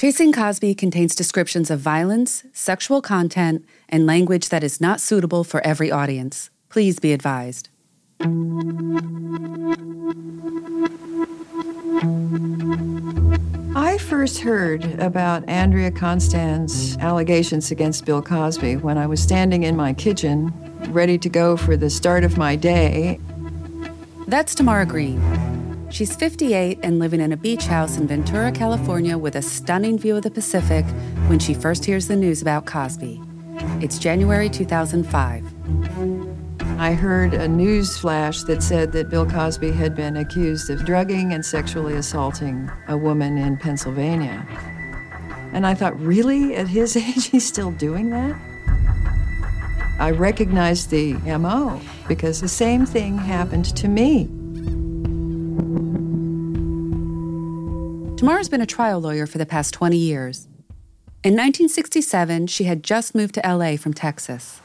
Chasing Cosby contains descriptions of violence, sexual content, and language that is not suitable for every audience. Please be advised. I first heard about Andrea Constand's allegations against Bill Cosby when I was standing in my kitchen, ready to go for the start of my day. That's Tamara Green. She's 58 and living in a beach house in Ventura, California, with a stunning view of the Pacific when she first hears the news about Cosby. It's January 2005. I heard a news flash that said that Bill Cosby had been accused of drugging and sexually assaulting a woman in Pennsylvania. And I thought, really? At his age, he's still doing that? I recognized the MO because the same thing happened to me. Tamara's been a trial lawyer for the past 20 years. In 1967, she had just moved to LA from Texas.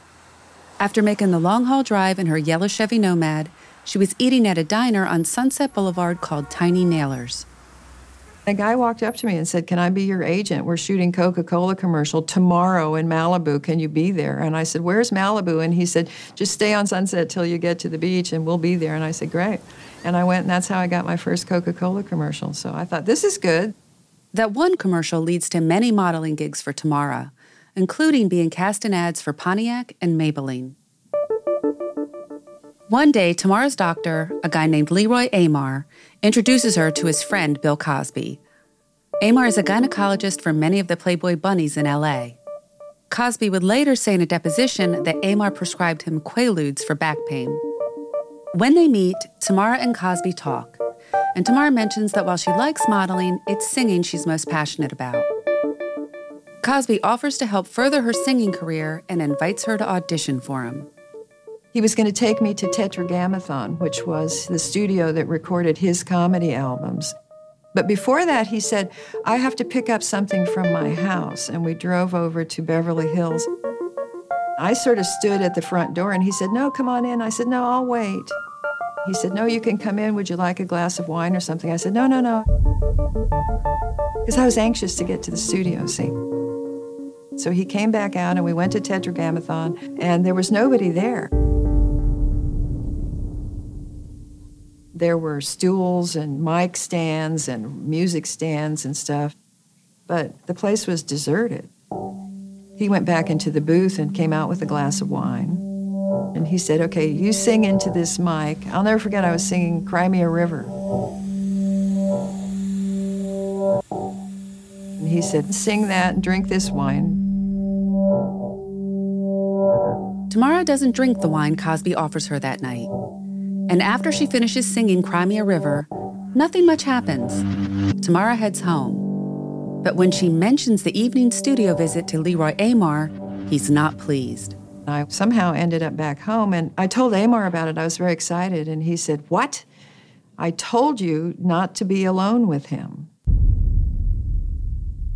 After making the long haul drive in her yellow Chevy Nomad, she was eating at a diner on Sunset Boulevard called Tiny Naylor's. A guy walked up to me and said, Can I be your agent? We're shooting Coca Cola commercial tomorrow in Malibu. Can you be there? And I said, Where's Malibu? And he said, Just stay on Sunset till you get to the beach and we'll be there. And I said, Great. And I went, and that's how I got my first Coca Cola commercial. So I thought, this is good. That one commercial leads to many modeling gigs for Tamara, including being cast in ads for Pontiac and Maybelline. One day, Tamara's doctor, a guy named Leroy Amar, introduces her to his friend Bill Cosby. Amar is a gynecologist for many of the Playboy bunnies in LA. Cosby would later say in a deposition that Amar prescribed him Quaaludes for back pain. When they meet, Tamara and Cosby talk, and Tamara mentions that while she likes modeling, it's singing she's most passionate about. Cosby offers to help further her singing career and invites her to audition for him. He was going to take me to Tetragrammaton, which was the studio that recorded his comedy albums. But before that, he said, I have to pick up something from my house. And we drove over to Beverly Hills. I sort of stood at the front door and he said, No, come on in. I said, No, I'll wait. He said, No, you can come in. Would you like a glass of wine or something? I said, No, no, no. Because I was anxious to get to the studio, see. So he came back out and we went to Tetragrammaton and there was nobody there. There were stools and mic stands and music stands and stuff, but the place was deserted. He went back into the booth and came out with a glass of wine. And he said, Okay, you sing into this mic. I'll never forget, I was singing Cry Me a River. And he said, Sing that and drink this wine. Tamara doesn't drink the wine Cosby offers her that night. And after she finishes singing Cry Me a River, nothing much happens. Tamara heads home. But when she mentions the evening studio visit to Leroy Amar, he's not pleased. I somehow ended up back home and I told Amar about it. I was very excited. And he said, What? I told you not to be alone with him.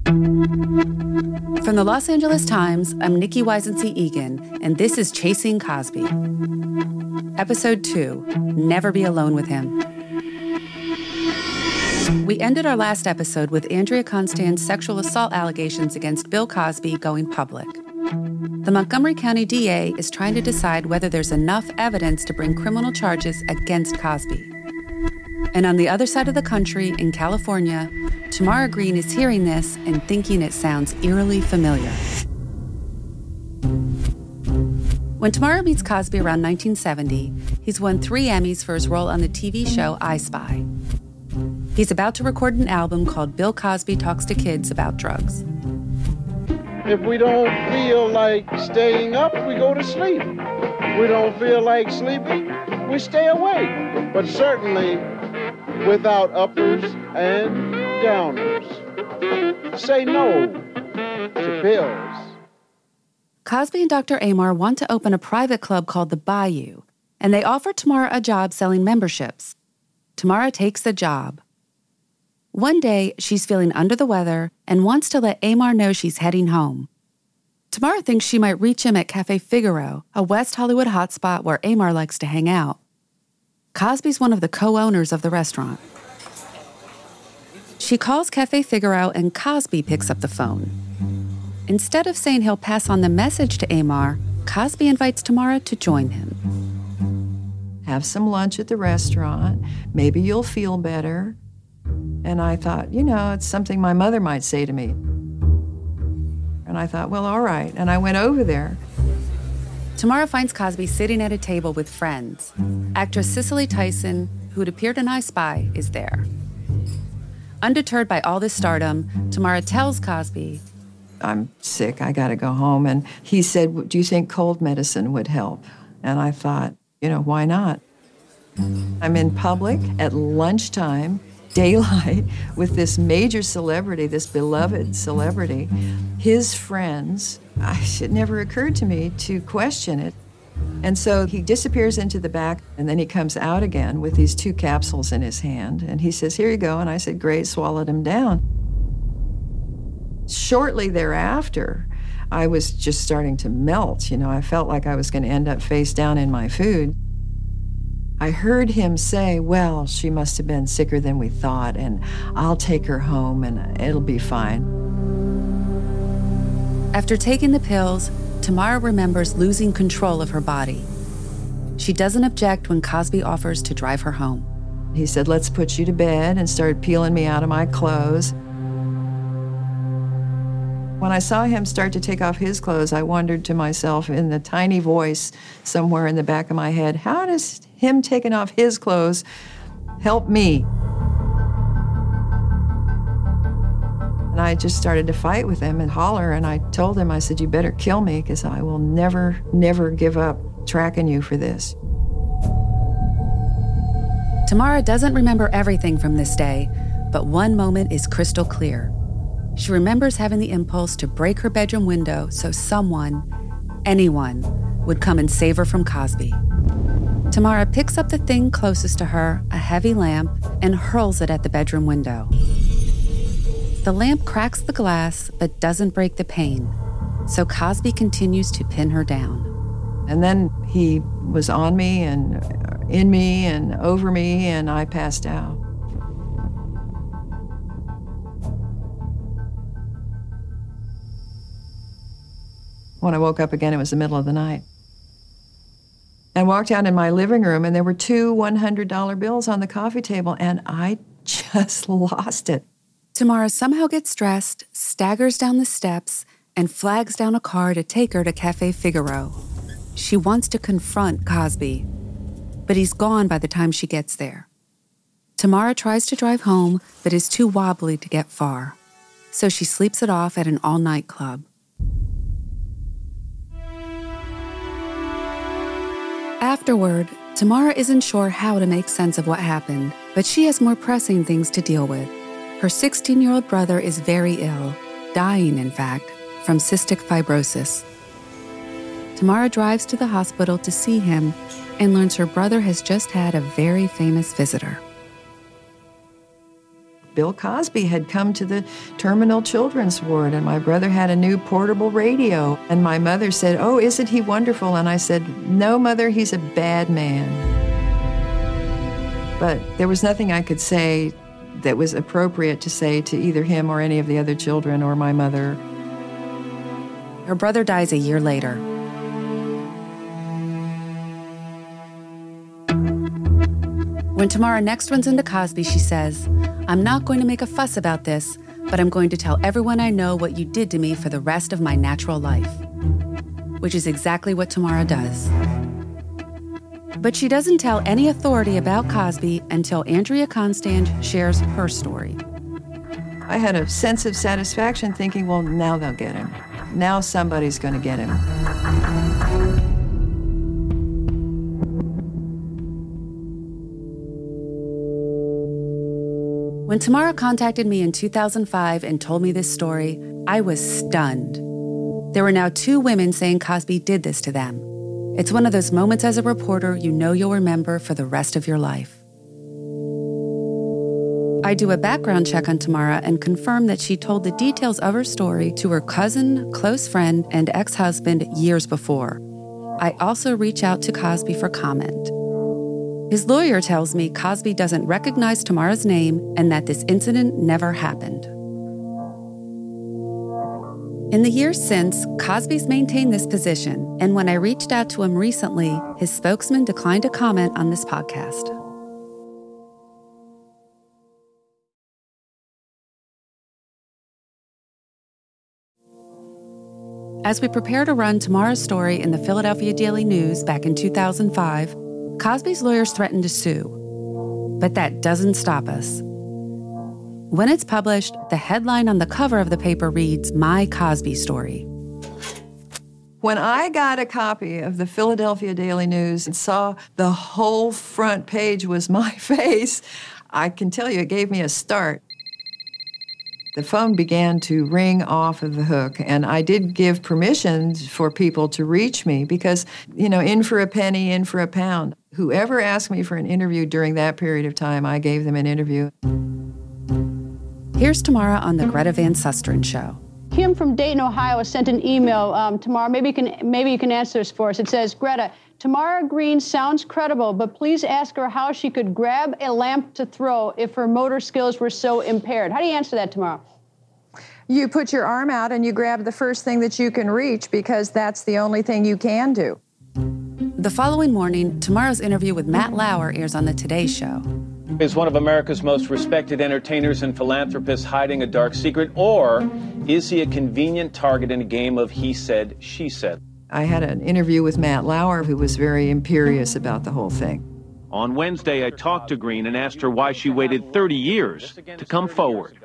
From the Los Angeles Times, I'm Nikki Weisensee Egan, and this is Chasing Cosby. Episode 2 Never Be Alone with Him. We ended our last episode with Andrea Constand's sexual assault allegations against Bill Cosby going public. The Montgomery County DA is trying to decide whether there's enough evidence to bring criminal charges against Cosby. And on the other side of the country, in California, Tamara Green is hearing this and thinking it sounds eerily familiar. When Tamara meets Cosby around 1970, he's won three Emmys for his role on the TV show I Spy. He's about to record an album called Bill Cosby Talks to Kids About Drugs. If we don't feel like staying up, we go to sleep. We don't feel like sleeping, we stay awake. But certainly without uppers and downers. Say no to pills. Cosby and Dr. Amar want to open a private club called the Bayou, and they offer Tamara a job selling memberships. Tamara takes the job. One day, she's feeling under the weather and wants to let Amar know she's heading home. Tamara thinks she might reach him at Cafe Figaro, a West Hollywood hotspot where Amar likes to hang out. Cosby's one of the co owners of the restaurant. She calls Cafe Figaro and Cosby picks up the phone. Instead of saying he'll pass on the message to Amar, Cosby invites Tamara to join him. Have some lunch at the restaurant. Maybe you'll feel better. And I thought, you know, it's something my mother might say to me. And I thought, well, all right. And I went over there. Tamara finds Cosby sitting at a table with friends. Actress Cicely Tyson, who'd appeared in I Spy, is there. Undeterred by all this stardom, Tamara tells Cosby, I'm sick, I gotta go home. And he said, Do you think cold medicine would help? And I thought, you know, why not? I'm in public at lunchtime, daylight, with this major celebrity, this beloved celebrity, his friends. it never occurred to me to question it. And so he disappears into the back, and then he comes out again with these two capsules in his hand. And he says, Here you go. And I said, Great, swallowed him down. Shortly thereafter, I was just starting to melt. You know, I felt like I was going to end up face down in my food. I heard him say, Well, she must have been sicker than we thought, and I'll take her home and it'll be fine. After taking the pills, Tamara remembers losing control of her body. She doesn't object when Cosby offers to drive her home. He said, Let's put you to bed, and started peeling me out of my clothes. When I saw him start to take off his clothes, I wondered to myself in the tiny voice somewhere in the back of my head, how does him taking off his clothes help me? And I just started to fight with him and holler. And I told him, I said, You better kill me because I will never, never give up tracking you for this. Tamara doesn't remember everything from this day, but one moment is crystal clear. She remembers having the impulse to break her bedroom window so someone, anyone, would come and save her from Cosby. Tamara picks up the thing closest to her, a heavy lamp, and hurls it at the bedroom window. The lamp cracks the glass but doesn't break the pane, so Cosby continues to pin her down. And then he was on me and uh, in me and over me, and I passed out. When I woke up again, it was the middle of the night. I walked out in my living room, and there were two $100 bills on the coffee table, and I just lost it. Tamara somehow gets dressed, staggers down the steps, and flags down a car to take her to Cafe Figaro. She wants to confront Cosby, but he's gone by the time she gets there. Tamara tries to drive home, but is too wobbly to get far, so she sleeps it off at an all night club. Afterward, Tamara isn't sure how to make sense of what happened, but she has more pressing things to deal with. Her 16 year old brother is very ill, dying, in fact, from cystic fibrosis. Tamara drives to the hospital to see him and learns her brother has just had a very famous visitor. Bill Cosby had come to the terminal children's ward, and my brother had a new portable radio. And my mother said, Oh, isn't he wonderful? And I said, No, mother, he's a bad man. But there was nothing I could say that was appropriate to say to either him or any of the other children or my mother. Her brother dies a year later. When Tamara next runs into Cosby, she says, I'm not going to make a fuss about this, but I'm going to tell everyone I know what you did to me for the rest of my natural life. Which is exactly what Tamara does. But she doesn't tell any authority about Cosby until Andrea Constand shares her story. I had a sense of satisfaction thinking, well, now they'll get him. Now somebody's going to get him. When Tamara contacted me in 2005 and told me this story, I was stunned. There were now two women saying Cosby did this to them. It's one of those moments as a reporter you know you'll remember for the rest of your life. I do a background check on Tamara and confirm that she told the details of her story to her cousin, close friend, and ex husband years before. I also reach out to Cosby for comment. His lawyer tells me Cosby doesn't recognize Tamara's name and that this incident never happened. In the years since, Cosby's maintained this position, and when I reached out to him recently, his spokesman declined to comment on this podcast. As we prepare to run tomorrow's story in the Philadelphia Daily News back in 2005, Cosby's lawyers threatened to sue. But that doesn't stop us. When it's published, the headline on the cover of the paper reads, My Cosby Story. When I got a copy of the Philadelphia Daily News and saw the whole front page was my face, I can tell you it gave me a start. The phone began to ring off of the hook, and I did give permission for people to reach me because, you know, in for a penny, in for a pound. Whoever asked me for an interview during that period of time, I gave them an interview. Here's Tamara on the Greta Van Susteren Show. Kim from Dayton, Ohio, sent an email. Um, Tamara, maybe you can maybe you can answer this for us. It says, Greta, Tamara Green sounds credible, but please ask her how she could grab a lamp to throw if her motor skills were so impaired. How do you answer that, Tamara? You put your arm out and you grab the first thing that you can reach because that's the only thing you can do. The following morning, Tamara's interview with Matt Lauer airs on the Today Show. Is one of America's most respected entertainers and philanthropists hiding a dark secret, or is he a convenient target in a game of he said, she said? I had an interview with Matt Lauer, who was very imperious about the whole thing. On Wednesday, I talked to Green and asked her why she waited 30 years to come forward.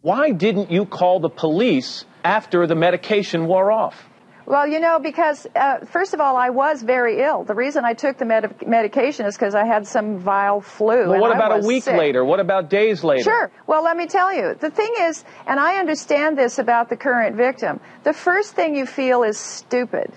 Why didn't you call the police after the medication wore off? Well, you know, because uh, first of all, I was very ill. The reason I took the med- medication is because I had some vile flu. Well, what about a week sick. later? What about days later? Sure. Well, let me tell you. The thing is, and I understand this about the current victim, the first thing you feel is stupid.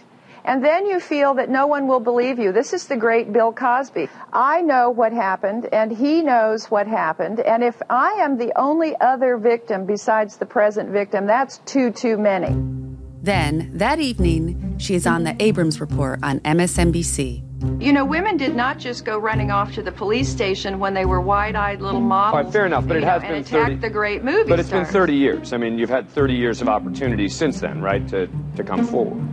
And then you feel that no one will believe you. This is the great Bill Cosby. I know what happened, and he knows what happened. And if I am the only other victim besides the present victim, that's too, too many. Then, that evening, she is on the Abrams Report on MSNBC. You know, women did not just go running off to the police station when they were wide-eyed little models. All right, fair enough, but it has know, been and 30. the great movie But it's stars. been 30 years. I mean, you've had 30 years of opportunities since then, right, to, to come forward.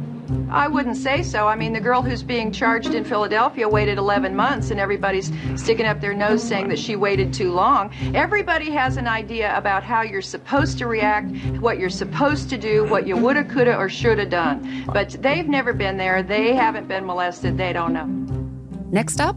I wouldn't say so. I mean, the girl who's being charged in Philadelphia waited 11 months, and everybody's sticking up their nose saying that she waited too long. Everybody has an idea about how you're supposed to react, what you're supposed to do, what you woulda, coulda, or shoulda done. But they've never been there. They haven't been molested. They don't know. Next up,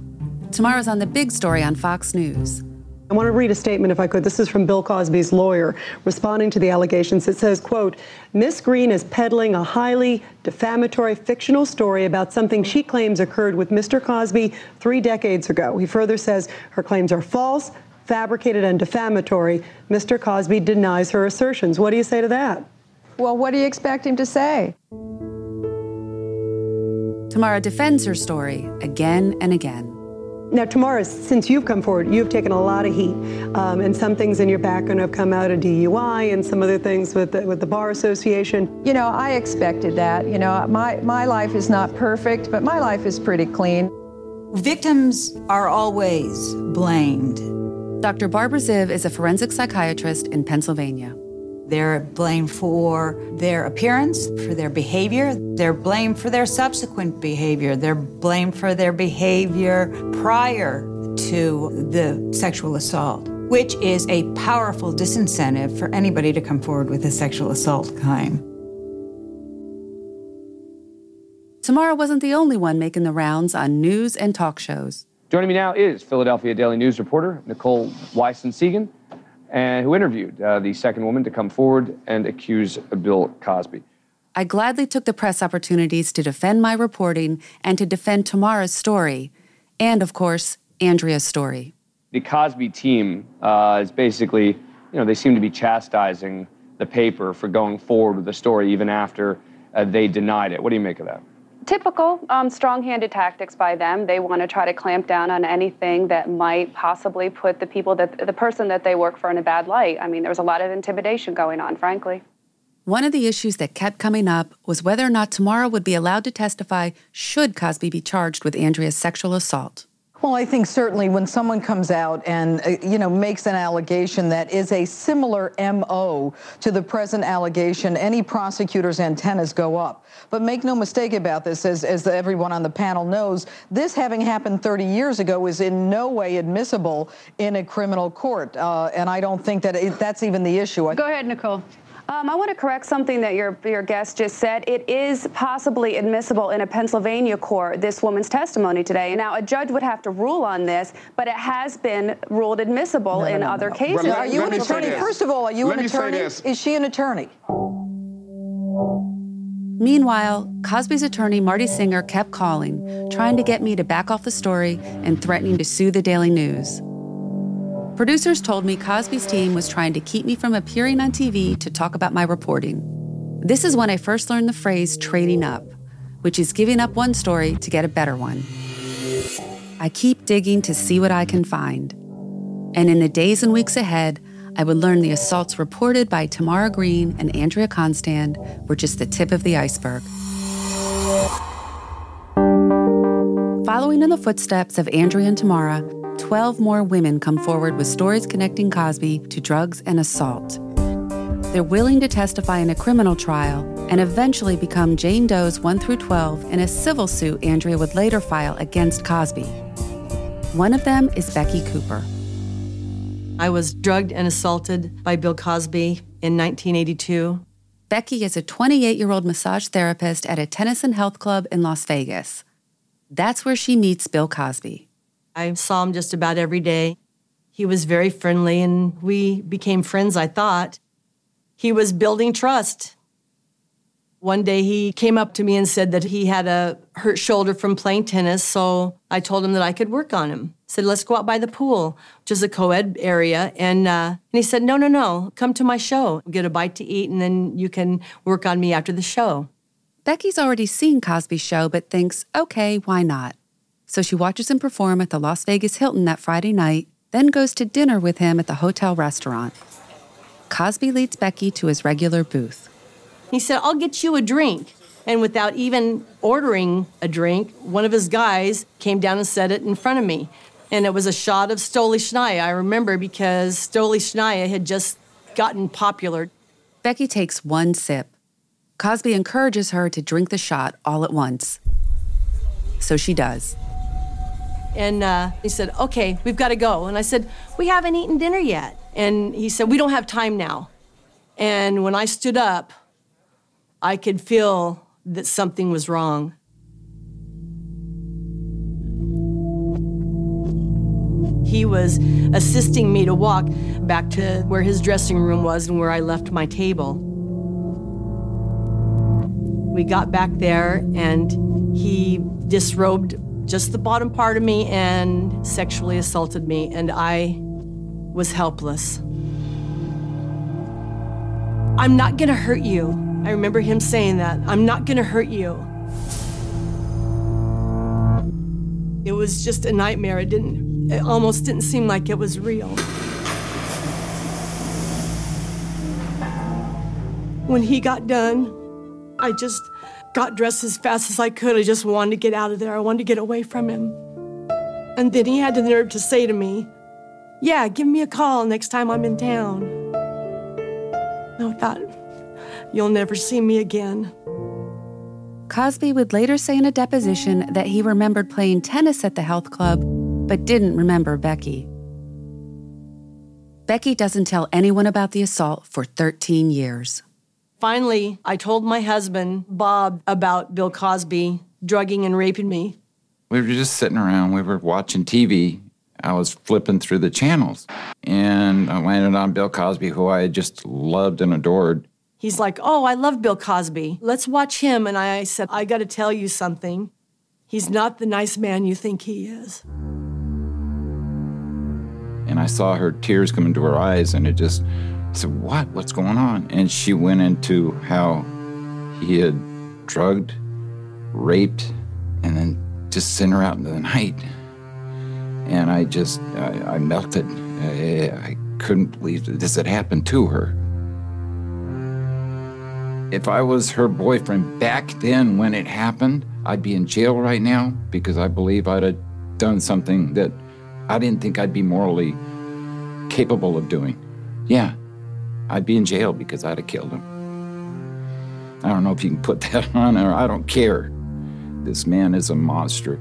tomorrow's on the big story on Fox News. I want to read a statement if I could. This is from Bill Cosby's lawyer responding to the allegations. It says, quote, Miss Green is peddling a highly defamatory fictional story about something she claims occurred with Mr. Cosby three decades ago. He further says her claims are false, fabricated, and defamatory. Mr. Cosby denies her assertions. What do you say to that? Well, what do you expect him to say? Tamara defends her story again and again. Now, Tamara, since you've come forward, you've taken a lot of heat, um, and some things in your background have come out of DUI, and some other things with the, with the bar association. You know, I expected that. You know, my my life is not perfect, but my life is pretty clean. Victims are always blamed. Dr. Barbara Ziv is a forensic psychiatrist in Pennsylvania. They're blamed for their appearance, for their behavior. They're blamed for their subsequent behavior. They're blamed for their behavior prior to the sexual assault, which is a powerful disincentive for anybody to come forward with a sexual assault claim. Tamara wasn't the only one making the rounds on news and talk shows. Joining me now is Philadelphia Daily News reporter Nicole Weisensee Egan, and who interviewed uh, the second woman to come forward and accuse Bill Cosby. I gladly took the press opportunities to defend my reporting and to defend Tamara's story, and of course, Andrea's story. The Cosby team uh, is basically, you know, they seem to be chastising the paper for going forward with the story even after uh, they denied it. What do you make of that? Typical um, strong-handed tactics by them. They want to try to clamp down on anything that might possibly put the people that the person that they work for in a bad light. I mean, there was a lot of intimidation going on, frankly. One of the issues that kept coming up was whether or not Tamara would be allowed to testify should Cosby be charged with Andrea's sexual assault. Well, I think certainly when someone comes out and uh, you know makes an allegation that is a similar MO to the present allegation, any prosecutor's antennas go up. But make no mistake about this, as, as everyone on the panel knows, this having happened 30 years ago is in no way admissible in a criminal court, uh, and I don't think that it, that's even the issue. Go ahead, Nicole. Um, I want to correct something that your your guest just said. It is possibly admissible in a Pennsylvania court. This woman's testimony today. Now, a judge would have to rule on this, but it has been ruled admissible No, no, in no, other no. cases. Are you an attorney? First of all, are you Let an attorney? Is she an attorney? Meanwhile, Cosby's attorney Marty Singer kept calling, trying to get me to back off the story and threatening to sue the Daily News. Producers told me Cosby's team was trying to keep me from appearing on TV to talk about my reporting. This is when I first learned the phrase trading up, which is giving up one story to get a better one. I keep digging to see what I can find. And in the days and weeks ahead, I would learn the assaults reported by Tamara Green and Andrea Constand were just the tip of the iceberg. Following in the footsteps of Andrea and Tamara, 12 more women come forward with stories connecting Cosby to drugs and assault. They're willing to testify in a criminal trial and eventually become Jane Doe's 1 through 12 in a civil suit Andrea would later file against Cosby. One of them is Becky Cooper. I was drugged and assaulted by Bill Cosby in 1982. Becky is a 28 year old massage therapist at a Tennyson Health Club in Las Vegas. That's where she meets Bill Cosby. I saw him just about every day. He was very friendly and we became friends, I thought. He was building trust. One day he came up to me and said that he had a hurt shoulder from playing tennis, so I told him that I could work on him. Said, let's go out by the pool, which is a co ed area. And, uh, and he said, no, no, no, come to my show, get a bite to eat, and then you can work on me after the show. Becky's already seen Cosby's show, but thinks, okay, why not? So she watches him perform at the Las Vegas Hilton that Friday night, then goes to dinner with him at the hotel restaurant. Cosby leads Becky to his regular booth. He said, I'll get you a drink. And without even ordering a drink, one of his guys came down and set it in front of me. And it was a shot of Stolichnaya. I remember because Stolichnaya had just gotten popular. Becky takes one sip. Cosby encourages her to drink the shot all at once. So she does. And uh, he said, Okay, we've got to go. And I said, We haven't eaten dinner yet. And he said, We don't have time now. And when I stood up, I could feel that something was wrong. He was assisting me to walk back to where his dressing room was and where I left my table. We got back there and he disrobed just the bottom part of me and sexually assaulted me, and I was helpless. I'm not gonna hurt you. I remember him saying that. I'm not gonna hurt you. It was just a nightmare. It didn't, it almost didn't seem like it was real. When he got done, I just got dressed as fast as I could. I just wanted to get out of there. I wanted to get away from him. And then he had the nerve to say to me, Yeah, give me a call next time I'm in town. And I thought, You'll never see me again. Cosby would later say in a deposition that he remembered playing tennis at the health club, but didn't remember Becky. Becky doesn't tell anyone about the assault for 13 years. Finally, I told my husband, Bob, about Bill Cosby drugging and raping me. We were just sitting around, we were watching TV. I was flipping through the channels and I landed on Bill Cosby, who I just loved and adored. He's like, Oh, I love Bill Cosby. Let's watch him. And I said, I got to tell you something. He's not the nice man you think he is. And I saw her tears come into her eyes, and it just I said, What? What's going on? And she went into how he had drugged, raped, and then just sent her out into the night. And I just, I, I melted. I, I couldn't believe that this had happened to her. If I was her boyfriend back then when it happened, I'd be in jail right now because I believe I'd have done something that I didn't think I'd be morally capable of doing, yeah, I'd be in jail because I'd have killed him. I don't know if you can put that on or I don't care. This man is a monster.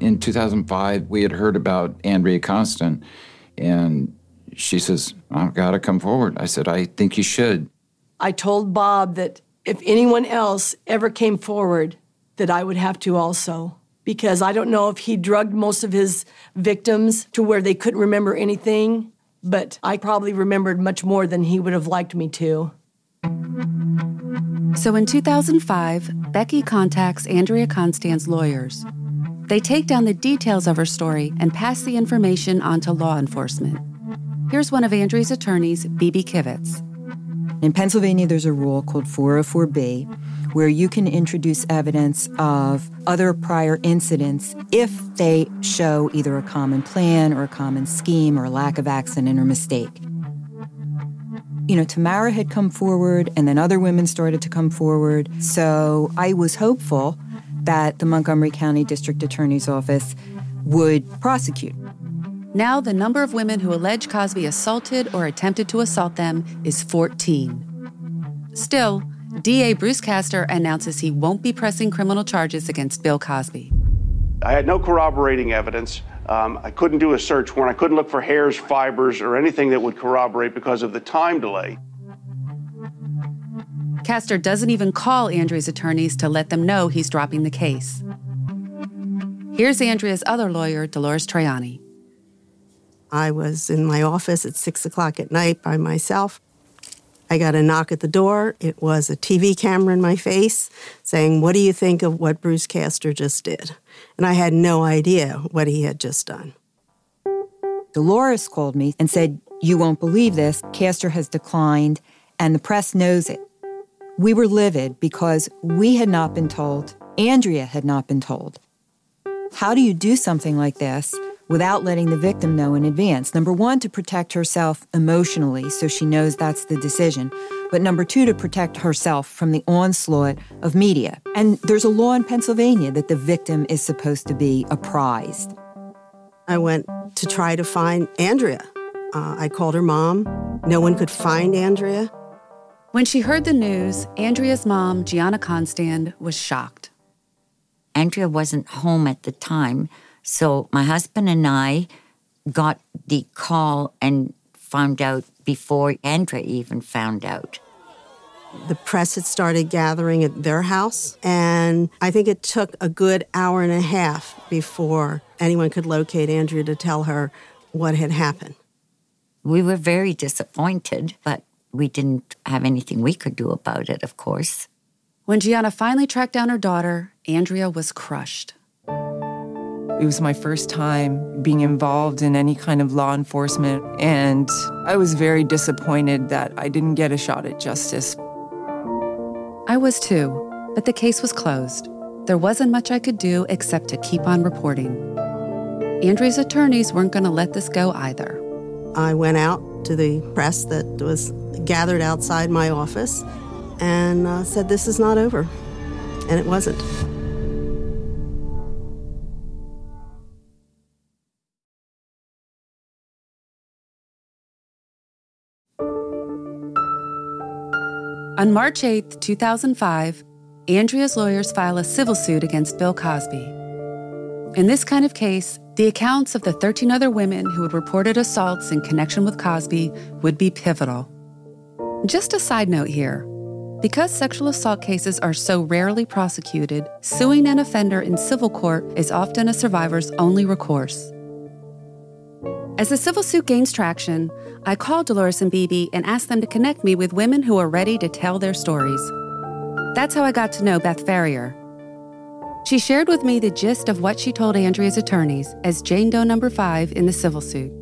In 2005, we had heard about Andrea Constand, and she says, I've got to come forward. I said, I think you should. I told Bob that if anyone else ever came forward, that I would have to also. Because I don't know if he drugged most of his victims to where they couldn't remember anything, but I probably remembered much more than he would have liked me to. So in 2005, Becky contacts Andrea Constand's lawyers. They take down the details of her story and pass the information on to law enforcement. Here's one of Andrea's attorneys, Bebe Kivitz. In Pennsylvania, there's a rule called 404B where you can introduce evidence of other prior incidents if they show either a common plan or a common scheme or a lack of accident or mistake. You know, Tamara had come forward and then other women started to come forward. So I was hopeful that the Montgomery County District Attorney's Office would prosecute. Now, the number of women who allege Cosby assaulted or attempted to assault them is 14. Still, DA Bruce Castor announces he won't be pressing criminal charges against Bill Cosby. I had no corroborating evidence. Um, I couldn't do a search warrant. I couldn't look for hairs, fibers, or anything that would corroborate because of the time delay. Castor doesn't even call Andrea's attorneys to let them know he's dropping the case. Here's Andrea's other lawyer, Dolores Troiani. I was in my office at six o'clock at night by myself. I got a knock at the door. It was a TV camera in my face saying, What do you think of what Bruce Castor just did? And I had no idea what he had just done. Dolores called me and said, You won't believe this. Castor has declined, and the press knows it. We were livid because we had not been told, Andrea had not been told. How do you do something like this without letting the victim know in advance? Number one, to protect herself emotionally so she knows that's the decision. But number two, to protect herself from the onslaught of media. And there's a law in Pennsylvania that the victim is supposed to be apprised. I went to try to find Andrea. Uh, I called her mom. No one could find Andrea. When she heard the news, Andrea's mom, Gianna Constand, was shocked. Andrea wasn't home at the time, so my husband and I got the call and found out before Andrea even found out. The press had started gathering at their house, and I think it took a good hour and a half before anyone could locate Andrea to tell her what had happened. We were very disappointed, but we didn't have anything we could do about it, of course. When Gianna finally tracked down her daughter, Andrea was crushed. It was my first time being involved in any kind of law enforcement, and I was very disappointed that I didn't get a shot at justice. I was too, but the case was closed. There wasn't much I could do except to keep on reporting. Andrea's attorneys weren't going to let this go either. I went out to the press that was gathered outside my office and uh, said, This is not over. And it wasn't. On March 8, 2005, Andrea's lawyers file a civil suit against Bill Cosby. In this kind of case, the accounts of the 13 other women who had reported assaults in connection with Cosby would be pivotal. Just a side note here because sexual assault cases are so rarely prosecuted, suing an offender in civil court is often a survivor's only recourse. As the civil suit gains traction, I call Dolores and Bebe and ask them to connect me with women who are ready to tell their stories. That's how I got to know Beth Ferrier. She shared with me the gist of what she told Andrea's attorneys as Jane Doe number five in the civil suit.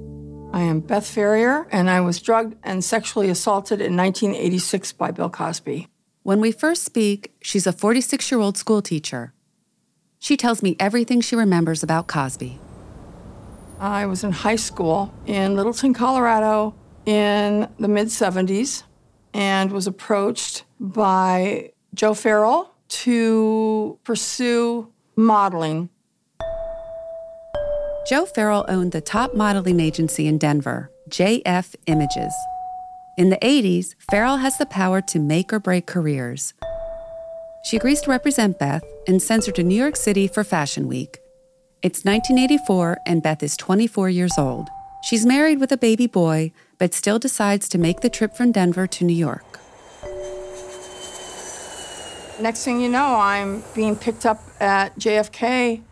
I am Beth Ferrier, and I was drugged and sexually assaulted in 1986 by Bill Cosby. When we first speak, she's a 46 year old school teacher. She tells me everything she remembers about Cosby. I was in high school in Littleton, Colorado in the mid 70s and was approached by Jo Farrell to pursue modeling Jo Farrell owned the top modeling agency in Denver, JF Images. In the 80s, Farrell has the power to make or break careers. She agrees to represent Beth and sends her to New York City for Fashion Week. It's 1984, and Beth is 24 years old. She's married with a baby boy, but still decides to make the trip from Denver to New York. Next thing you know, I'm being picked up at JFK.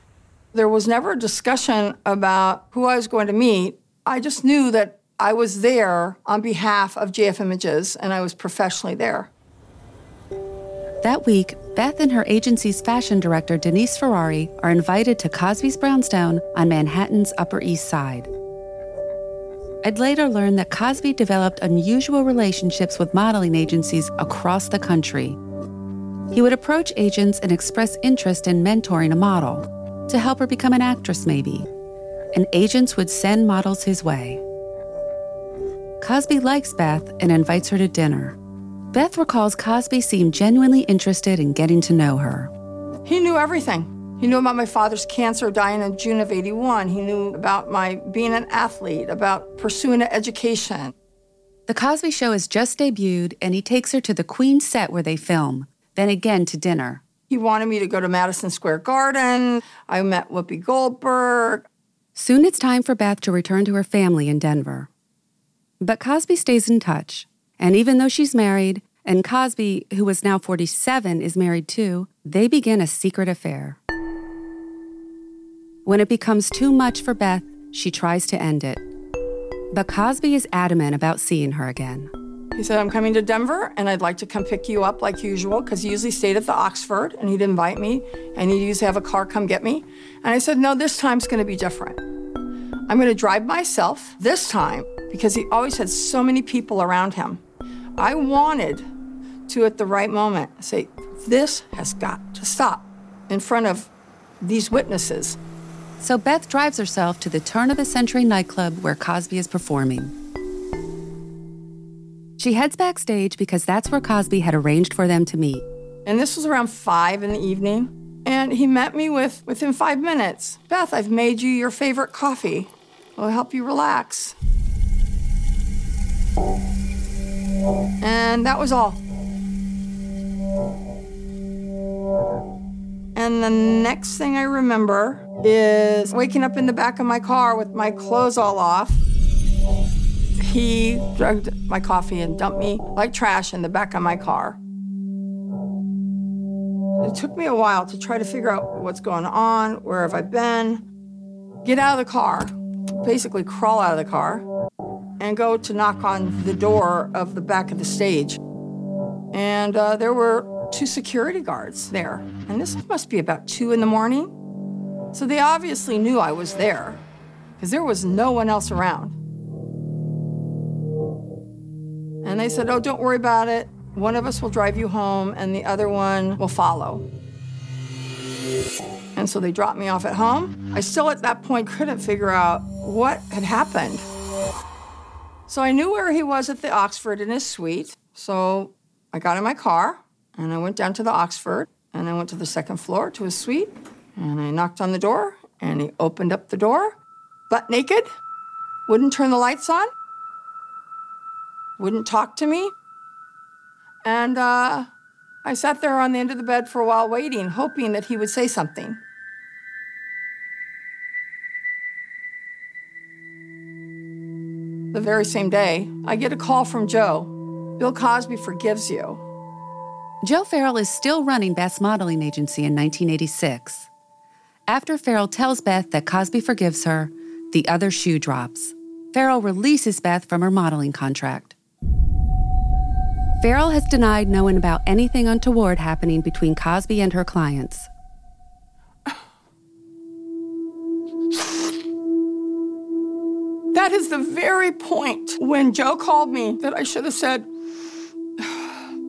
There was never a discussion about who I was going to meet. I just knew that I was there on behalf of JF Images and I was professionally there. That week, Beth and her agency's fashion director, Denise Ferrari, are invited to Cosby's Brownstone on Manhattan's Upper East Side. I'd later learn that Cosby developed unusual relationships with modeling agencies across the country. He would approach agents and express interest in mentoring a model, to help her become an actress, maybe. And agents would send models his way. Cosby likes Beth and invites her to dinner. Beth recalls Cosby seemed genuinely interested in getting to know her. He knew everything. He knew about my father's cancer dying in June of 81. He knew about my being an athlete, about pursuing an education. The Cosby Show has just debuted, and he takes her to the Queen set where they film, then again to dinner. He wanted me to go to Madison Square Garden. I met Whoopi Goldberg. Soon it's time for Beth to return to her family in Denver. But Cosby stays in touch, and even though she's married, and Cosby, who is now 47, is married too, they begin a secret affair. When it becomes too much for Beth, she tries to end it. But Cosby is adamant about seeing her again. He said, I'm coming to Denver and I'd like to come pick you up like usual because he usually stayed at the Oxford and he'd invite me and he'd usually have a car come get me. And I said, No, this time's going to be different. I'm going to drive myself this time because he always had so many people around him. I wanted to, at the right moment, say, This has got to stop in front of these witnesses. So Beth drives herself to the turn of the century nightclub where Cosby is performing. She heads backstage because that's where Cosby had arranged for them to meet. And this was around five in the evening. And he met me with within five minutes. Beth, I've made you your favorite coffee. It'll help you relax. And that was all. And the next thing I remember is waking up in the back of my car with my clothes all off. He drugged my coffee and dumped me like trash in the back of my car. It took me a while to try to figure out what's going on, where have I been, get out of the car, basically crawl out of the car, and go to knock on the door of the back of the stage. And uh, there were two security guards there. And this must be about two in the morning. So they obviously knew I was there because there was no one else around. And they said, Oh, don't worry about it. One of us will drive you home and the other one will follow. And so they dropped me off at home. I still, at that point, couldn't figure out what had happened. So I knew where he was at the Oxford in his suite. So I got in my car and I went down to the Oxford and I went to the second floor to his suite and I knocked on the door and he opened up the door, butt naked, wouldn't turn the lights on, wouldn't talk to me. And uh, I sat there on the end of the bed for a while waiting, hoping that he would say something. The very same day, I get a call from Jo. Bill Cosby forgives you. Jo Farrell is still running Beth's modeling agency in 1986. After Farrell tells Beth that Cosby forgives her, the other shoe drops. Farrell releases Beth from her modeling contract. Farrell has denied knowing about anything untoward happening between Cosby and her clients. That is the very point when Jo called me that I should have said,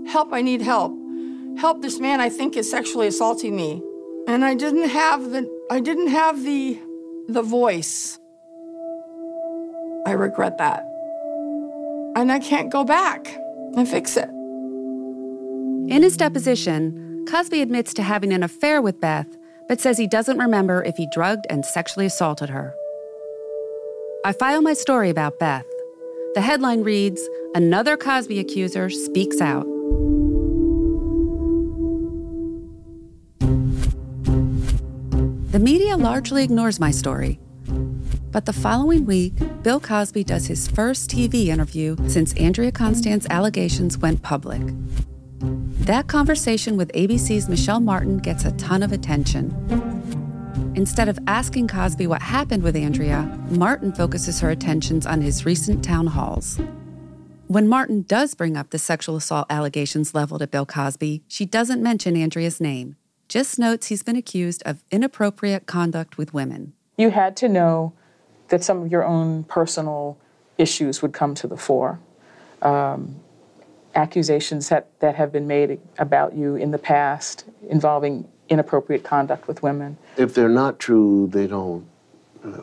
Help, I need help. Help, this man I think is sexually assaulting me. And I didn't have the I didn't have the the voice. I regret that. And I can't go back and fix it. In his deposition, Cosby admits to having an affair with Beth, but says he doesn't remember if he drugged and sexually assaulted her. I file my story about Beth. The headline reads Another Cosby accuser speaks out. The media largely ignores my story. But the following week, Bill Cosby does his first TV interview since Andrea Constand's allegations went public. That conversation with ABC's Michel Martin gets a ton of attention. Instead of asking Cosby what happened with Andrea, Martin focuses her attentions on his recent town halls. When Martin does bring up the sexual assault allegations leveled at Bill Cosby, she doesn't mention Andrea's name, just notes he's been accused of inappropriate conduct with women. You had to know that some of your own personal issues would come to the fore. Um, accusations that, that have been made about you in the past involving inappropriate conduct with women. If they're not true, they don't.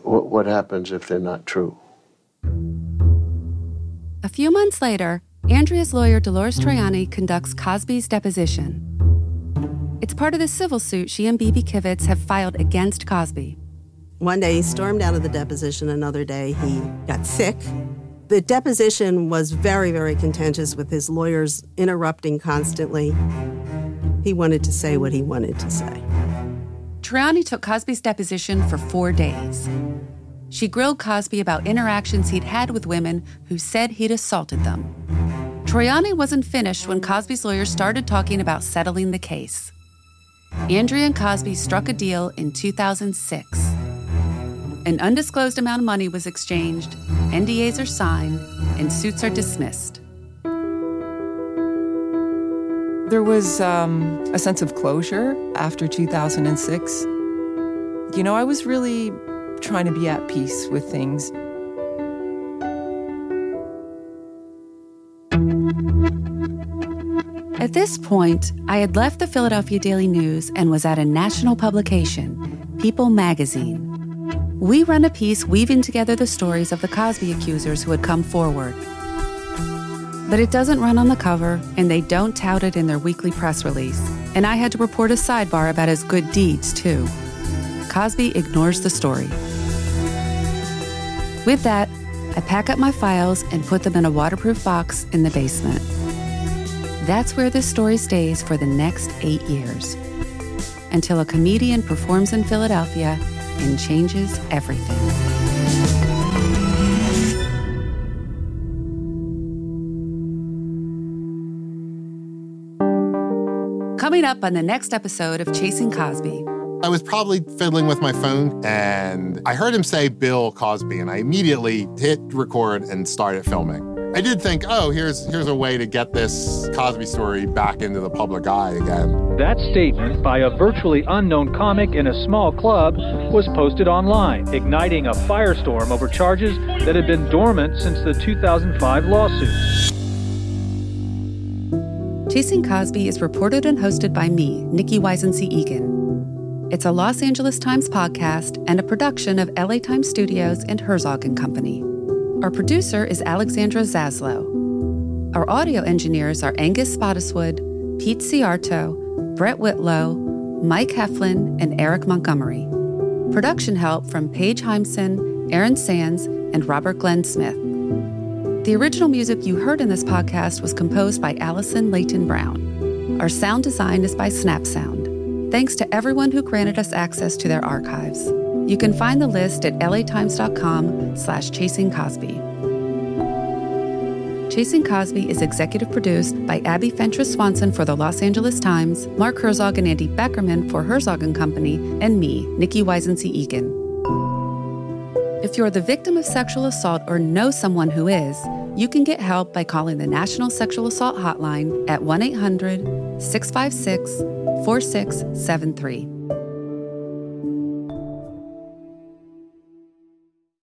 What, what happens if they're not true? A few months later, Andrea's lawyer Dolores Troiani conducts Cosby's deposition. It's part of the civil suit she and Bebe Kivitz have filed against Cosby. One day he stormed out of the deposition, another day he got sick. The deposition was very, very contentious with his lawyers interrupting constantly. He wanted to say what he wanted to say. Troiani took Cosby's deposition for four days. She grilled Cosby about interactions he'd had with women who said he'd assaulted them. Troiani wasn't finished when Cosby's lawyers started talking about settling the case. Andrea and Cosby struck a deal in 2006. An undisclosed amount of money was exchanged, NDAs are signed, and suits are dismissed. There was um, a sense of closure after 2006. You know, I was really trying to be at peace with things. At this point, I had left the Philadelphia Daily News and was at a national publication, People magazine. We run a piece weaving together the stories of the Cosby accusers who had come forward. But it doesn't run on the cover, and they don't tout it in their weekly press release. And I had to report a sidebar about his good deeds, too. Cosby ignores the story. With that, I pack up my files and put them in a waterproof box in the basement. That's where this story stays for the next eight years until a comedian performs in Philadelphia and changes everything. Coming up on the next episode of Chasing Cosby. I was probably fiddling with my phone and I heard him say Bill Cosby, and I immediately hit record and started filming. I did think, oh, here's here's a way to get this Cosby story back into the public eye again. That statement by a virtually unknown comic in a small club was posted online, igniting a firestorm over charges that had been dormant since the 2005 lawsuit. Chasing Cosby is reported and hosted by me, Nikki Weisensee Egan. It's a Los Angeles Times podcast and a production of LA Times Studios and Herzog and Company. Our producer is Alexandra Zaslow. Our audio engineers are Angus Spottiswood, Pete Ciarto, Brett Whitlow, Mike Heflin, and Eric Montgomery. Production help from Paige Heimson, Aaron Sands, and Robert Glenn Smith. The original music you heard in this podcast was composed by Allison Layton Brown. Our sound design is by Snap Sound. Thanks to everyone who granted us access to their archives. You can find the list at latimes.com slash chasing Cosby. Chasing Cosby is executive produced by Abby Fentress Swanson for the Los Angeles Times, Mark Herzog and Andy Beckerman for Herzog and Company, and me, Nikki Weisensee Egan. If you're the victim of sexual assault or know someone who is, you can get help by calling the National Sexual Assault Hotline at 1 800 656 4673.